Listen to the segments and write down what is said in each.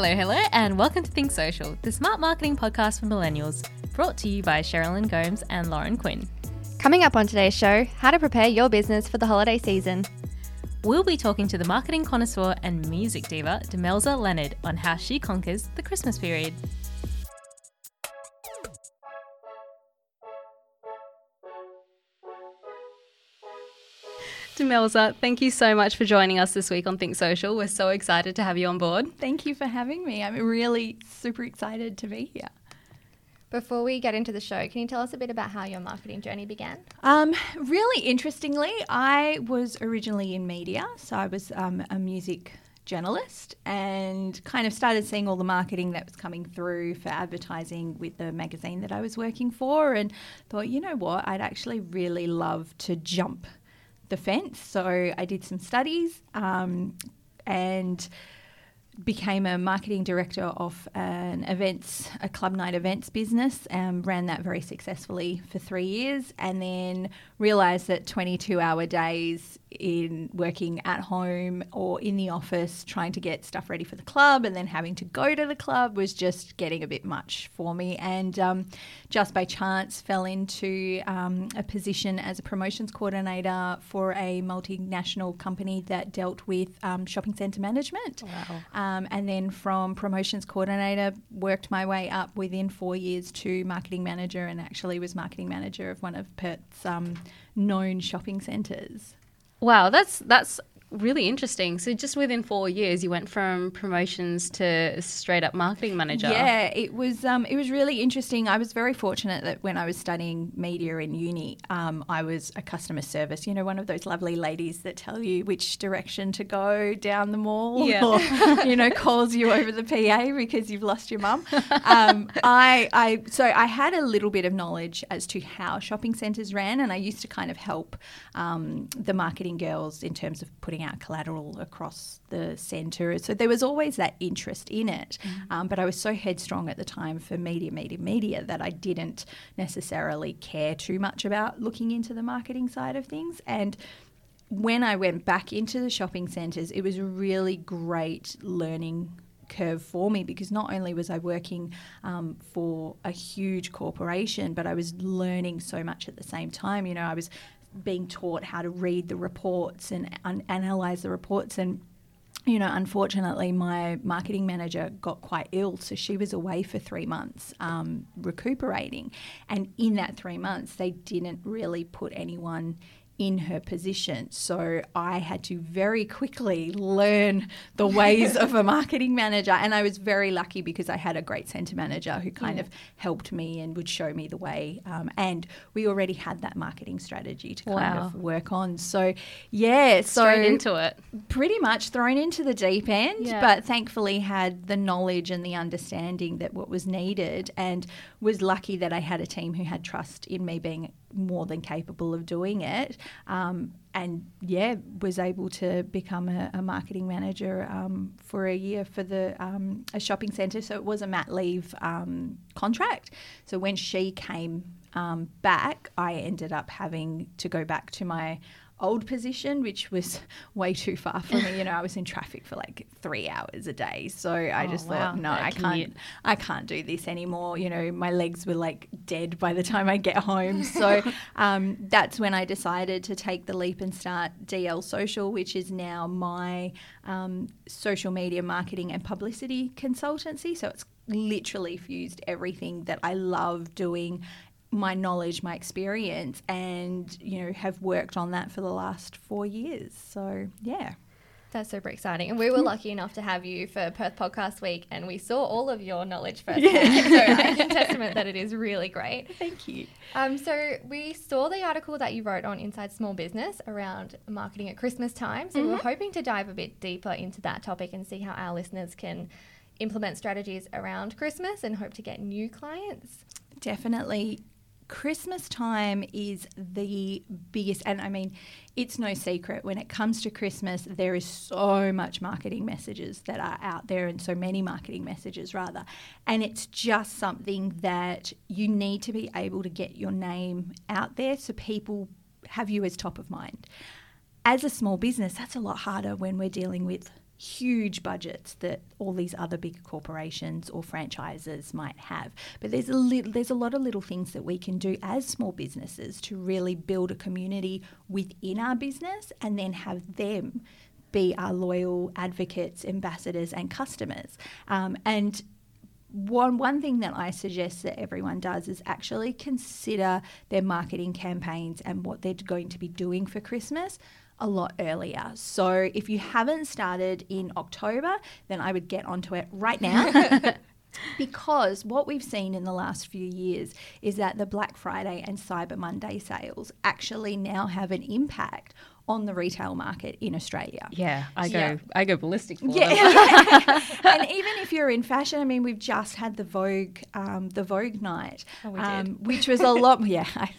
Hello, hello, and welcome to Think Social, the smart marketing podcast for millennials, brought to you by Sherilyn Gomes and Lauren Quinn. Coming up on today's show, how to prepare your business for the holiday season. We'll be talking to the marketing connoisseur and music diva, Demelza Leonard, on how she conquers the Christmas period. Demelza, thank you so much for joining us this week on Think Social. We're so excited to have you on board. Thank you for having me. I'm really super excited to be here. Before we get into the show, can you tell us a bit about how your marketing journey began? Um, really interestingly, I was originally in media, so I was um, a music journalist and kind of started seeing all the marketing that was coming through for advertising with the magazine that I was working for and thought, you know what, I'd actually really love to jump the fence. So I did some studies um, and became a marketing director of an events, a club night events business, and ran that very successfully for three years, and then realised that 22 hour days in working at home or in the office trying to get stuff ready for the club and then having to go to the club was just getting a bit much for me. And um, just by chance fell into um, a position as a promotions coordinator for a multinational company that dealt with um, shopping centre management. Wow. um, and then from promotions coordinator worked my way up within four years to marketing manager and actually was marketing manager of one of Perth's um, known shopping centres Wow, that's that's really interesting. So just within four years, you went from promotions to straight up marketing manager. Yeah, it was um, it was really interesting. I was very fortunate that when I was studying media in uni, um, I was a customer service. You know, one of those lovely ladies that tell you which direction to go down the mall, Yeah. or you know, calls you over the PA because you've lost your mum. Um, I, I so I had a little bit of knowledge as to how shopping centres ran, and I used to kind of help um, the marketing girls in terms of putting out collateral across the centre. So there was always that interest in it. Um, but I was so headstrong at the time for media, media, media that I didn't necessarily care too much about looking into the marketing side of things. And when I went back into the shopping centres, it was a really great learning curve for me because not only was I working um, for a huge corporation, but I was learning so much at the same time. You know, I was being taught how to read the reports and un- analyze the reports and you know, unfortunately, my marketing manager got quite ill, so she was away for three months um, recuperating. And in that three months, they didn't really put anyone in her position. So I had to very quickly learn the ways of a marketing manager. And I was very lucky because I had a great centre manager who kind of helped me and would show me the way. Um, and we already had that marketing strategy to kind Wow. of work on. So, yeah, so Straight into it. pretty much thrown into the deep end, Yeah. but thankfully had the knowledge and the understanding that what was needed, and was lucky that I had a team who had trust in me being more than capable of doing it. Um, and yeah, was able to become a, a marketing manager um, for a year for the um, a shopping centre. So it was a mat leave um, contract. So when she came um, back, I ended up having to go back to my old position, which was way too far for me. You know, I was in traffic for like three hours a day, so I Oh, just wow. thought, no, That I commute. can't, I can't do this anymore. You know, my legs were like dead by the time I get home. So um, that's when I decided to take the leap and start DL Social, which is now my um, social media marketing and publicity consultancy. So it's literally fused everything that I love doing my knowledge, my experience, and you know have worked on that for the last four years. So yeah, That's super exciting. And we were lucky enough to have you for Perth Podcast Week, and we saw all of your knowledge firsthand. So I can testament that it is really great. thank you. Um, so we saw the article that you wrote on Inside Small Business around marketing at Christmas time. So we're hoping to dive a bit deeper into that topic and see how our listeners can implement strategies around Christmas and hope to get new clients. Definitely. Christmas time is the biggest, and I mean, it's no secret when it comes to Christmas, there is so much marketing messages that are out there, and so many marketing messages, rather. And it's just something that you need to be able to get your name out there so people have you as top of mind. As a small business, that's a lot harder when we're dealing with huge budgets that all these other big corporations or franchises might have. But there's a little, there's a lot of little things that we can do as small businesses to really build a community within our business and then have them be our loyal advocates, ambassadors, and customers. Um, and one one thing that I suggest that everyone does is actually consider their marketing campaigns and what they're going to be doing for Christmas a lot earlier. So if you haven't started in October, then I would get onto it right now. because what we've seen in the last few years is that the Black Friday and Cyber Monday sales actually now have an impact on the retail market in Australia. Yeah, I go, yeah. I go ballistic for yeah. and even if you're in fashion, I mean, we've just had the Vogue, um, the Vogue night, oh, um, which was a lot. Yeah, I,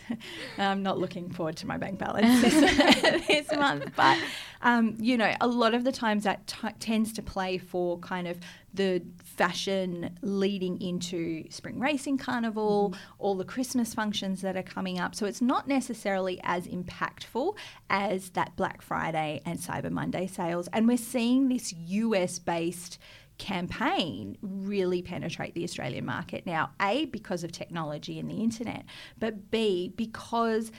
am not looking forward to my bank balance this, this month, but um, you know, a lot of the times that t- tends to play for kind of the fashion leading into spring racing carnival, mm-hmm. all the Christmas functions that are coming up. So it's not necessarily as impactful as that Black Friday and Cyber Monday sales. And we're seeing this US based campaign really penetrate the Australian market now, A, because of technology and the internet, but B, because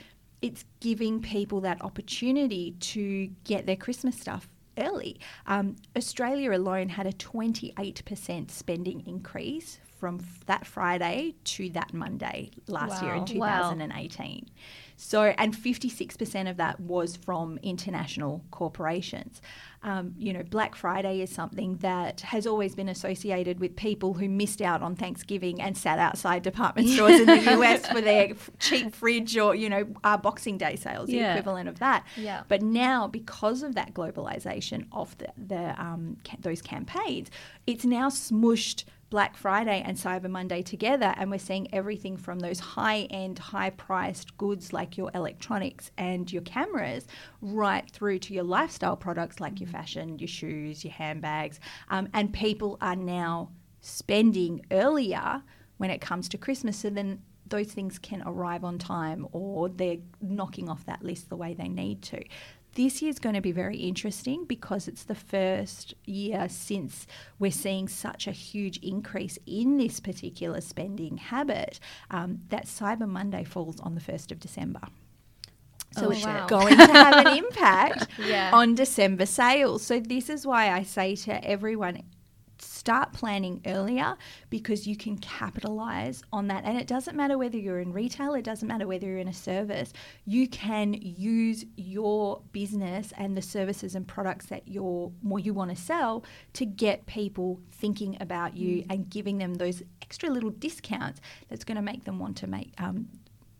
it's giving people that opportunity to get their Christmas stuff early. Um, Australia alone had a 28% spending increase from that Friday to that Monday last wow. year in 2018. Wow. So, and 56% of that was from international corporations. Um, you know, Black Friday is something that has always been associated with people who missed out on Thanksgiving and sat outside department stores in the US for their cheap fridge or, you know, our Boxing Day sales, the equivalent of that. Yeah. But now, because of that globalization of the, the um, ca- those campaigns, it's now smushed Black Friday and Cyber Monday together, and we're seeing everything from those high end, high priced goods like your electronics and your cameras, right through to your lifestyle products like your mm. Fashion, your shoes, your handbags. Um, and people are now spending earlier when it comes to Christmas. So then those things can arrive on time or they're knocking off that list the way they need to this year's going to be very interesting because it's the first year since we're seeing such a huge increase in this particular spending habit um, that Cyber Monday falls on the 1st of December. So oh, it's wow. going to have an impact yeah. on December sales. So this is why I say to everyone start planning earlier because you can capitalize on that. And it doesn't matter whether you're in retail, it doesn't matter whether you're in a service. You can use your business and the services and products that you're more you want to sell to get people thinking about you mm. and giving them those extra little discounts that's going to make them want to make um,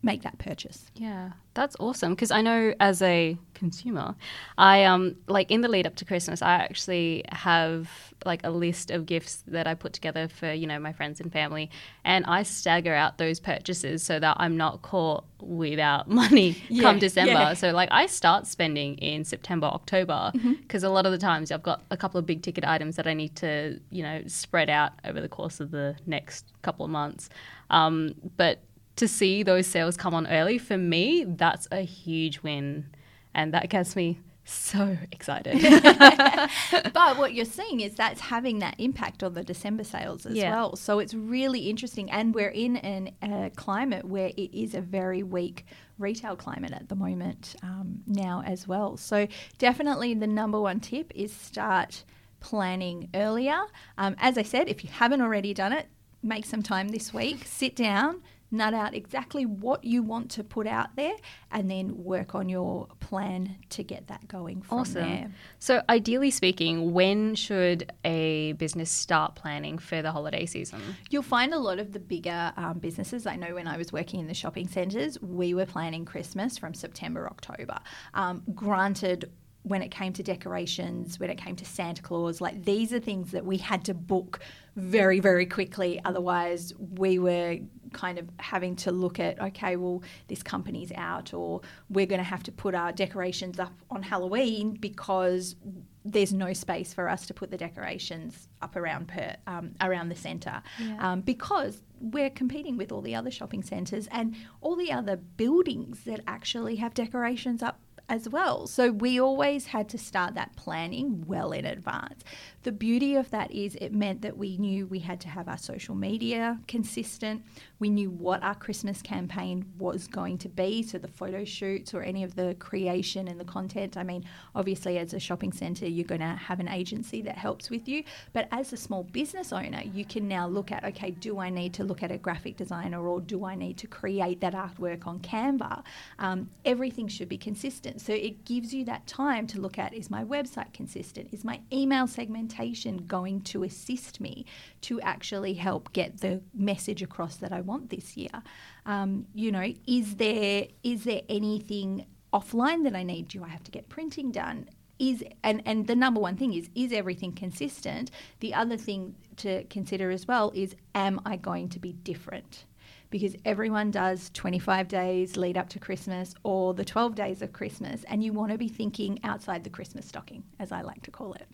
make that purchase. Yeah, that's awesome because I know as a consumer, I um like in the lead up to Christmas, I actually have like a list of gifts that I put together for you know my friends and family, and I stagger out those purchases so that I'm not caught without money yeah, come December. Yeah. So like I start spending in September, October because mm-hmm. a lot of the times I've got a couple of big ticket items that I need to you know spread out over the course of the next couple of months. Um, but to see those sales come on early, for me, that's a huge win. And that gets me so excited. but what you're seeing is that's having that impact on the December sales as yeah. well. So it's really interesting. And we're in a uh, climate where it is a very weak retail climate at the moment um, now as well. So definitely the number one tip is start planning earlier. Um, as I said, if you haven't already done it, make some time this week, sit down, nut out exactly what you want to put out there and then work on your plan to get that going from awesome. there. So ideally speaking, when should a business start planning for the holiday season? You'll find a lot of the bigger um, businesses. I know when I was working in the shopping centres, we were planning Christmas from September, October. Um, granted, when it came to decorations, when it came to Santa Claus, like these are things that we had to book very, very quickly. Otherwise, we were kind of having to look at okay, well, this company's out, or we're going to have to put our decorations up on Halloween because there's no space for us to put the decorations up around per, um, around the centre yeah. um, because we're competing with all the other shopping centres and all the other buildings that actually have decorations up as well. So we always had to start that planning well in advance. The beauty of that is it meant that we knew we had to have our social media consistent. We knew what our Christmas campaign was going to be. So the photo shoots or any of the creation and the content. I mean, obviously, as a shopping centre, you're going to have an agency that helps with you. But as a small business owner, you can now look at okay, do I need to look at a graphic designer or do I need to create that artwork on Canva? Um, everything should be consistent. So it gives you that time to look at is my website consistent? Is my email segmentation going to assist me to actually help get the message across that I want this year? Um, you know, is there is there anything offline that I need? Do I have to get printing done? Is and, and the number one thing is is everything consistent? The other thing to consider as well is am I going to be different? Because everyone does 25 days lead up to Christmas or the 12 days of Christmas, and you want to be thinking outside the Christmas stocking, as I like to call it.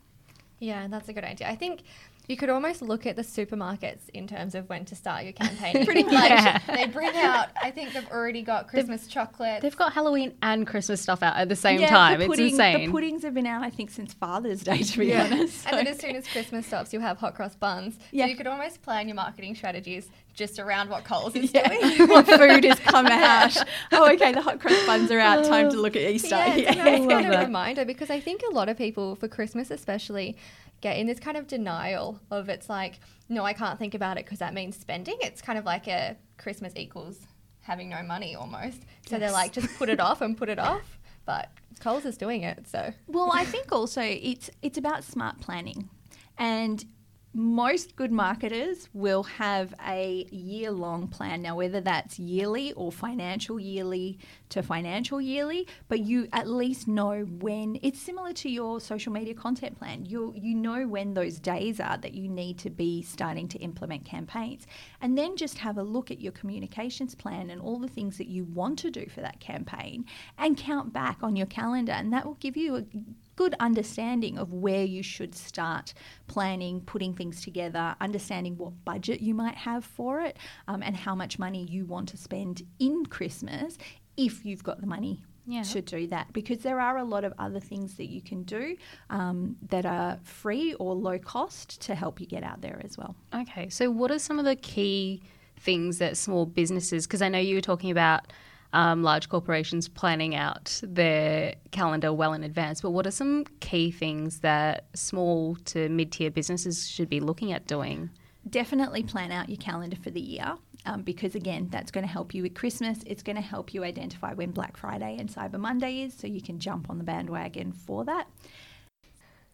Yeah, that's a good idea. I think you could almost look at the supermarkets in terms of when to start your campaign. Pretty much. Yeah. They bring out, I think they've already got Christmas they've, chocolate. They've got Halloween and Christmas stuff out at the same yeah, time. The pudding, it's insane. The puddings have been out, I think, since Father's Day, to be yeah. honest. So. And then as soon as Christmas stops, you'll have hot cross buns. Yeah. So you could almost plan your marketing strategies just around what Coles is yeah. doing. what food has come out. Oh, okay, the hot cross buns are out. Time to look at Easter. Yeah, yeah. it's kind of a reminder because I think a lot of people, for Christmas especially, get in this kind of denial of it's like, no, I can't think about it because that means spending. It's kind of like a Christmas equals having no money almost. So yes. they're like, just put it off and put it off. But Coles is doing it, so. Well, I think also it's it's about smart planning, and most good marketers will have a year long plan. Now, whether that's yearly or financial yearly to financial yearly, but you at least know when it's similar to your social media content plan. You you know when those days are that you need to be starting to implement campaigns. And then just have a look at your communications plan and all the things that you want to do for that campaign and count back on your calendar and that will give you a good understanding of where you should start planning, putting things together, understanding what budget you might have for it, um, and how much money you want to spend in Christmas if you've got the money yeah. to do that because there are a lot of other things that you can do um, that are free or low cost to help you get out there as well. Okay, so what are some of the key things that small businesses, because I know you were talking about um, large corporations planning out their calendar well in advance. But what are some key things that small to mid tier businesses should be looking at doing? Definitely plan out your calendar for the year. Um, because again, that's going to help you with Christmas. It's going to help you identify when Black Friday and Cyber Monday is, so you can jump on the bandwagon for that.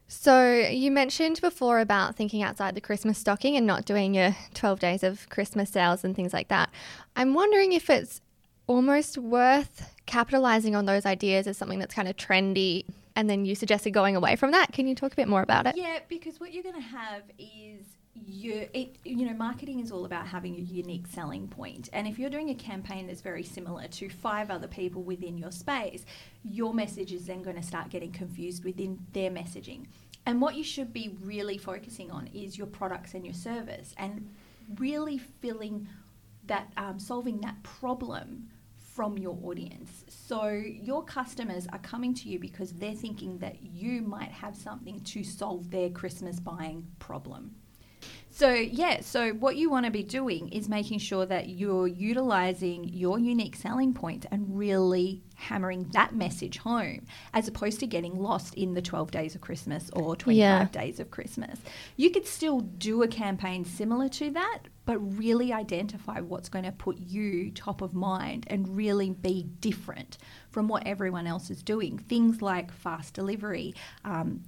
So, you mentioned before about thinking outside the Christmas stocking and not doing your 12 days of Christmas sales and things like that. I'm wondering if it's almost worth capitalizing on those ideas as something that's kind of trendy and then you suggested going away from that can you talk a bit more about it yeah because what you're going to have is you it you know marketing is all about having a unique selling point. and if you're doing a campaign that's very similar to five other people within your space your message is then going to start getting confused within their messaging and what you should be really focusing on is your products and your service and really filling that um, solving that problem from your audience. So your customers are coming to you because they're thinking that you might have something to solve their Christmas buying problem. So, yeah, so what you want to be doing is making sure that you're utilizing your unique selling point and really hammering that message home as opposed to getting lost in the 12 days of Christmas or 25 yeah. days of Christmas. You could still do a campaign similar to that, but really identify what's going to put you top of mind and really be different from what everyone else is doing. Things like fast delivery, um,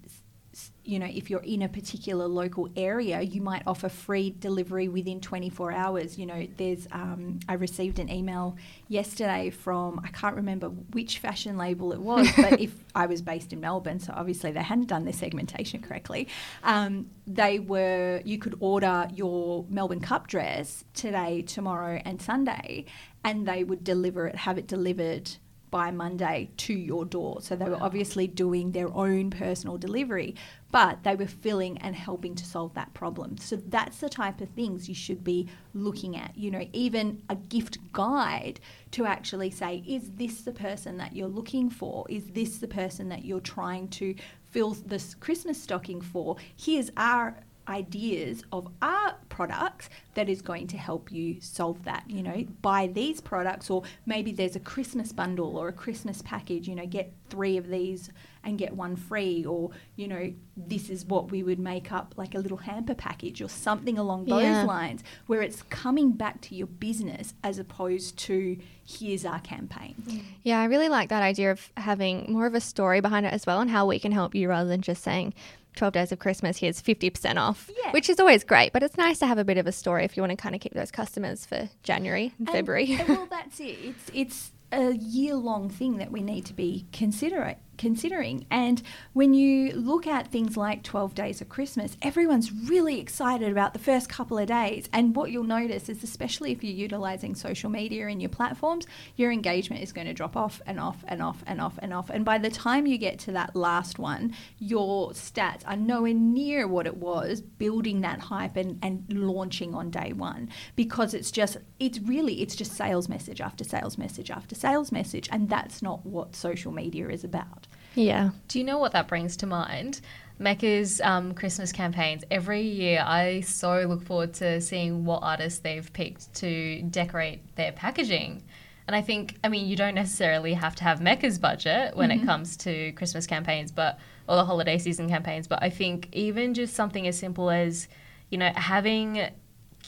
you know, if you're in a particular local area, you might offer free delivery within 24 hours. You know, there's, um, I received an email yesterday from, I can't remember which fashion label it was, but if I was based in Melbourne, so obviously they hadn't done their segmentation correctly, um, they were, you could order your Melbourne Cup dress today, tomorrow, and Sunday, and they would deliver it, have it delivered by Monday to your door. So they were obviously doing their own personal delivery, but they were filling and helping to solve that problem. So that's the type of things you should be looking at. You know, even a gift guide to actually say, is this the person that you're looking for? Is this the person that you're trying to fill this Christmas stocking for? Here's our ideas of our products that is going to help you solve that. You know, buy these products, or maybe there's a Christmas bundle or a Christmas package, you know, get three of these and get one free, or, you know, this is what we would make up like a little hamper package or something along those Yeah. lines, where it's coming back to your business as opposed to here's our campaign. Mm. Yeah, I really like that idea of having more of a story behind it as well and how we can help you rather than just saying 12 days of Christmas, here's 50% off, Yeah. which is always great. But it's nice to have a bit of a story if you want to kind of keep those customers for January and, And- February. and well, that's it. It's it's a year long thing that we need to be consider considering. And when you look at things like 12 days of Christmas, everyone's really excited about the first couple of days. And what you'll notice is, especially if you're utilizing social media in your platforms, your engagement is going to drop off and off and off and off and off. And by the time you get to that last one, your stats are nowhere near what it was building that hype and, and launching on day one because it's just, it's really, it's just sales message after sales message after sales message. And that's not what social media is about. Yeah. Do you know what that brings to mind? Mecca's um, Christmas campaigns. Every year, I so look forward to seeing what artists they've picked to decorate their packaging. And I think, I mean, you don't necessarily have to have Mecca's budget when it comes to Christmas campaigns, but or the holiday season campaigns. But I think even just something as simple as, you know, having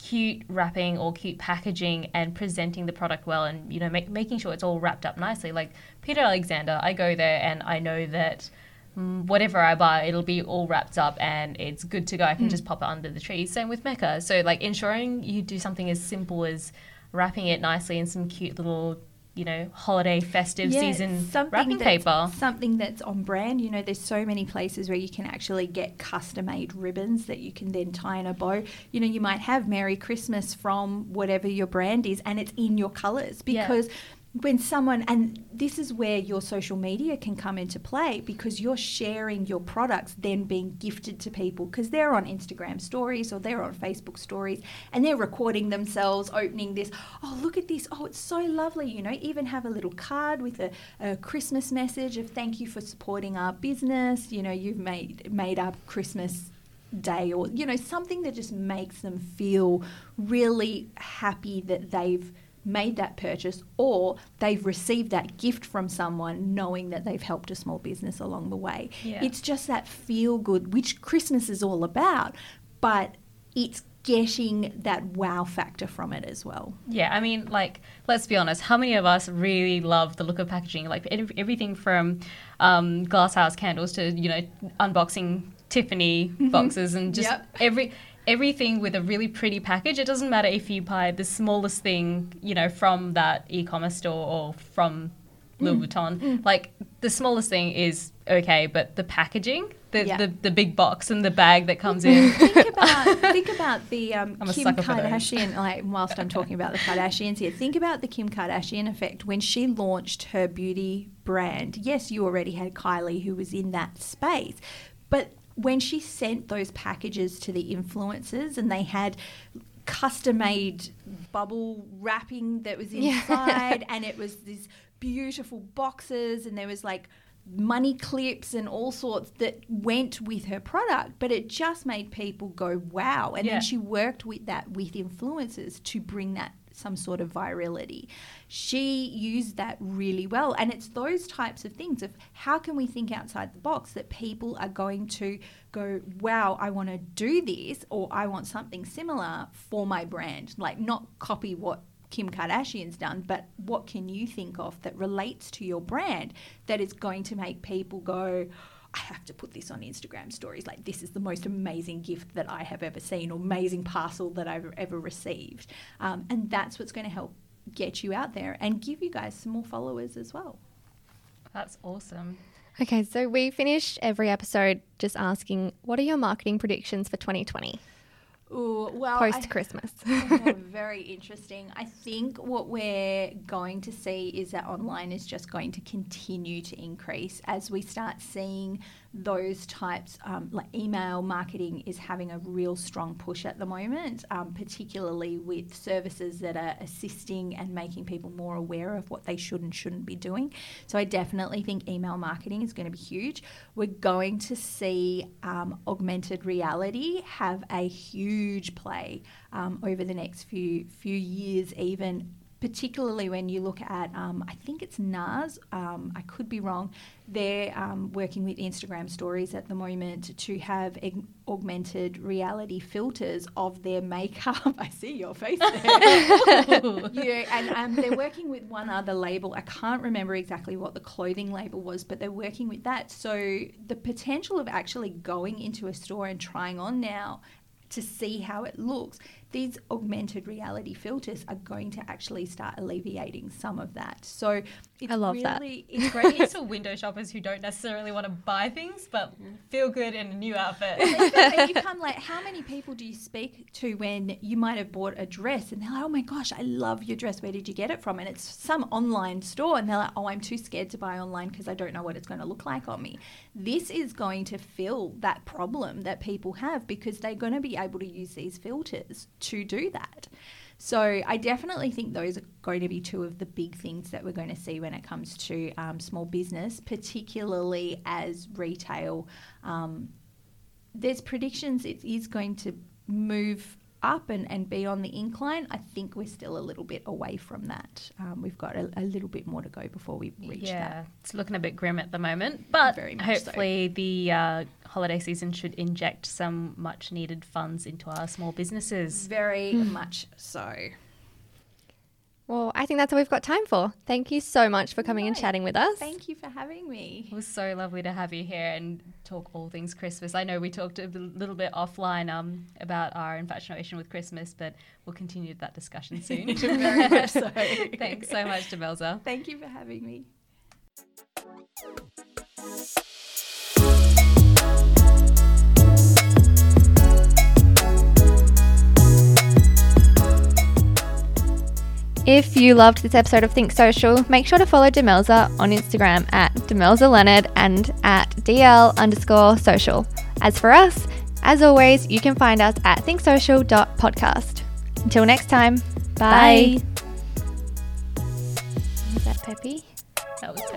cute wrapping or cute packaging and presenting the product well and you know make, making sure it's all wrapped up nicely. Like peter alexander i go there and i know that mm, whatever i buy it'll be all wrapped up and it's good to go. I can just pop it under the tree same with mecca. So like ensuring you do something as simple as wrapping it nicely in some cute little you know holiday festive Yeah, season wrapping paper Something that's on brand. You know, there's so many places where you can actually get custom made ribbons that you can then tie in a bow. You know, you might have Merry Christmas from whatever your brand is and it's in your colours Yeah. When someone and this is where your social media can come into play because you're sharing your products then being gifted to people because they're on Instagram stories or they're on Facebook stories and they're recording themselves opening this oh look at this. Oh it's so lovely you know even have a little card with a, a Christmas message of thank you for supporting our business you know you've made made up Christmas day or you know something that just makes them feel really happy that they've made that purchase or they've received that gift from someone knowing that they've helped a small business along the way. Yeah. It's just that feel good, which Christmas is all about, but it's getting that wow factor from it as well. Yeah, I mean, like, let's be honest. How many of us really love the look of packaging? Like everything from um, glasshouse candles to you know unboxing Tiffany boxes and just Yep. every everything with a really pretty package. It doesn't matter if you buy the smallest thing, you know, from that e-commerce store or from Louis Vuitton. Like the smallest thing is okay, but the packaging, the, Yeah. the the big box and the bag that comes in. think about think about the um, Kim sucker for those. Kardashian. Like whilst I'm talking about the Kardashians here, think about the Kim Kardashian effect when she launched her beauty brand. Yes, you already had Kylie who was in that space, but when she sent those packages to the influencers and they had custom made bubble wrapping that was Yeah. inside and it was these beautiful boxes and there was like money clips and all sorts that went with her product but it just made people go wow and Yeah. then she worked with that with influencers to bring that some sort of virility. she used that really well and it's those types of things of how can we think outside the box that people are going to go wow i want to do this or i want something similar for my brand like not copy what Kim Kardashian's done, but what can you think of that relates to your brand that is going to make people go, I have to put this on Instagram stories. Like, this is the most amazing gift that I have ever seen, or amazing parcel that I've ever received. Um, and that's what's going to help get you out there and give you guys some more followers as well. That's awesome. Okay, so we finish every episode just asking, what are your marketing predictions for 2020? Ooh, well, post Christmas? Oh, very interesting. I think what we're going to see is that online is just going to continue to increase as we start seeing those types, um, like email marketing is having a real strong push at the moment, um, particularly with services that are assisting and making people more aware of what they should and shouldn't be doing. So I definitely think email marketing is going to be huge. We're going to see um, augmented reality have a huge play um, over the next few few years, even particularly when you look at, um, I think it's NARS, um, I could be wrong, they're um, working with Instagram stories at the moment to have ag- augmented reality filters of their makeup. I see your face there. yeah, and um, they're working with one other label. I can't remember exactly what the clothing label was, but they're working with that. So the potential of actually going into a store and trying on now to see how it looks, these augmented reality filters are going to actually start alleviating some of that. So it's I love that. really, It's great. It's for window shoppers who don't necessarily want to buy things but feel good in a new outfit. and you come like, how many people do you speak to when you might have bought a dress and they're like, oh my gosh, I love your dress. Where did you get it from? And it's some online store and they're like, oh, I'm too scared to buy online because I don't know what it's going to look like on me. This is going to fill that problem that people have because they're going to be able to use these filters to do that. So I definitely think those are going to be two of the big things that we're going to see when it comes to um, small business, particularly as retail. Um, there's predictions it is going to move up and, and be on the incline. I think we're still a little bit away from that. Um, we've got a, a little bit more to go before we reach yeah, that. it's looking a bit grim at the moment, but much so. hopefully the uh, holiday season should inject some much needed funds into our small businesses. Very much so. Well, I think that's all we've got time for. Thank you so much for coming and chatting with us. Thank you for having me. It was so lovely to have you here and talk all things Christmas. I know we talked a little bit offline um, about our infatuation with Christmas, but we'll continue that discussion soon. Very much so. Thanks so much, Demelza. Thank you for having me. If you loved this episode of Think Social, make sure to follow Demelza on Instagram at Demelza Leonard and at DL underscore social. As for us, as always, you can find us at thinksocial.podcast. Until next time, bye. Bye. Was that Peppy? That was peppy.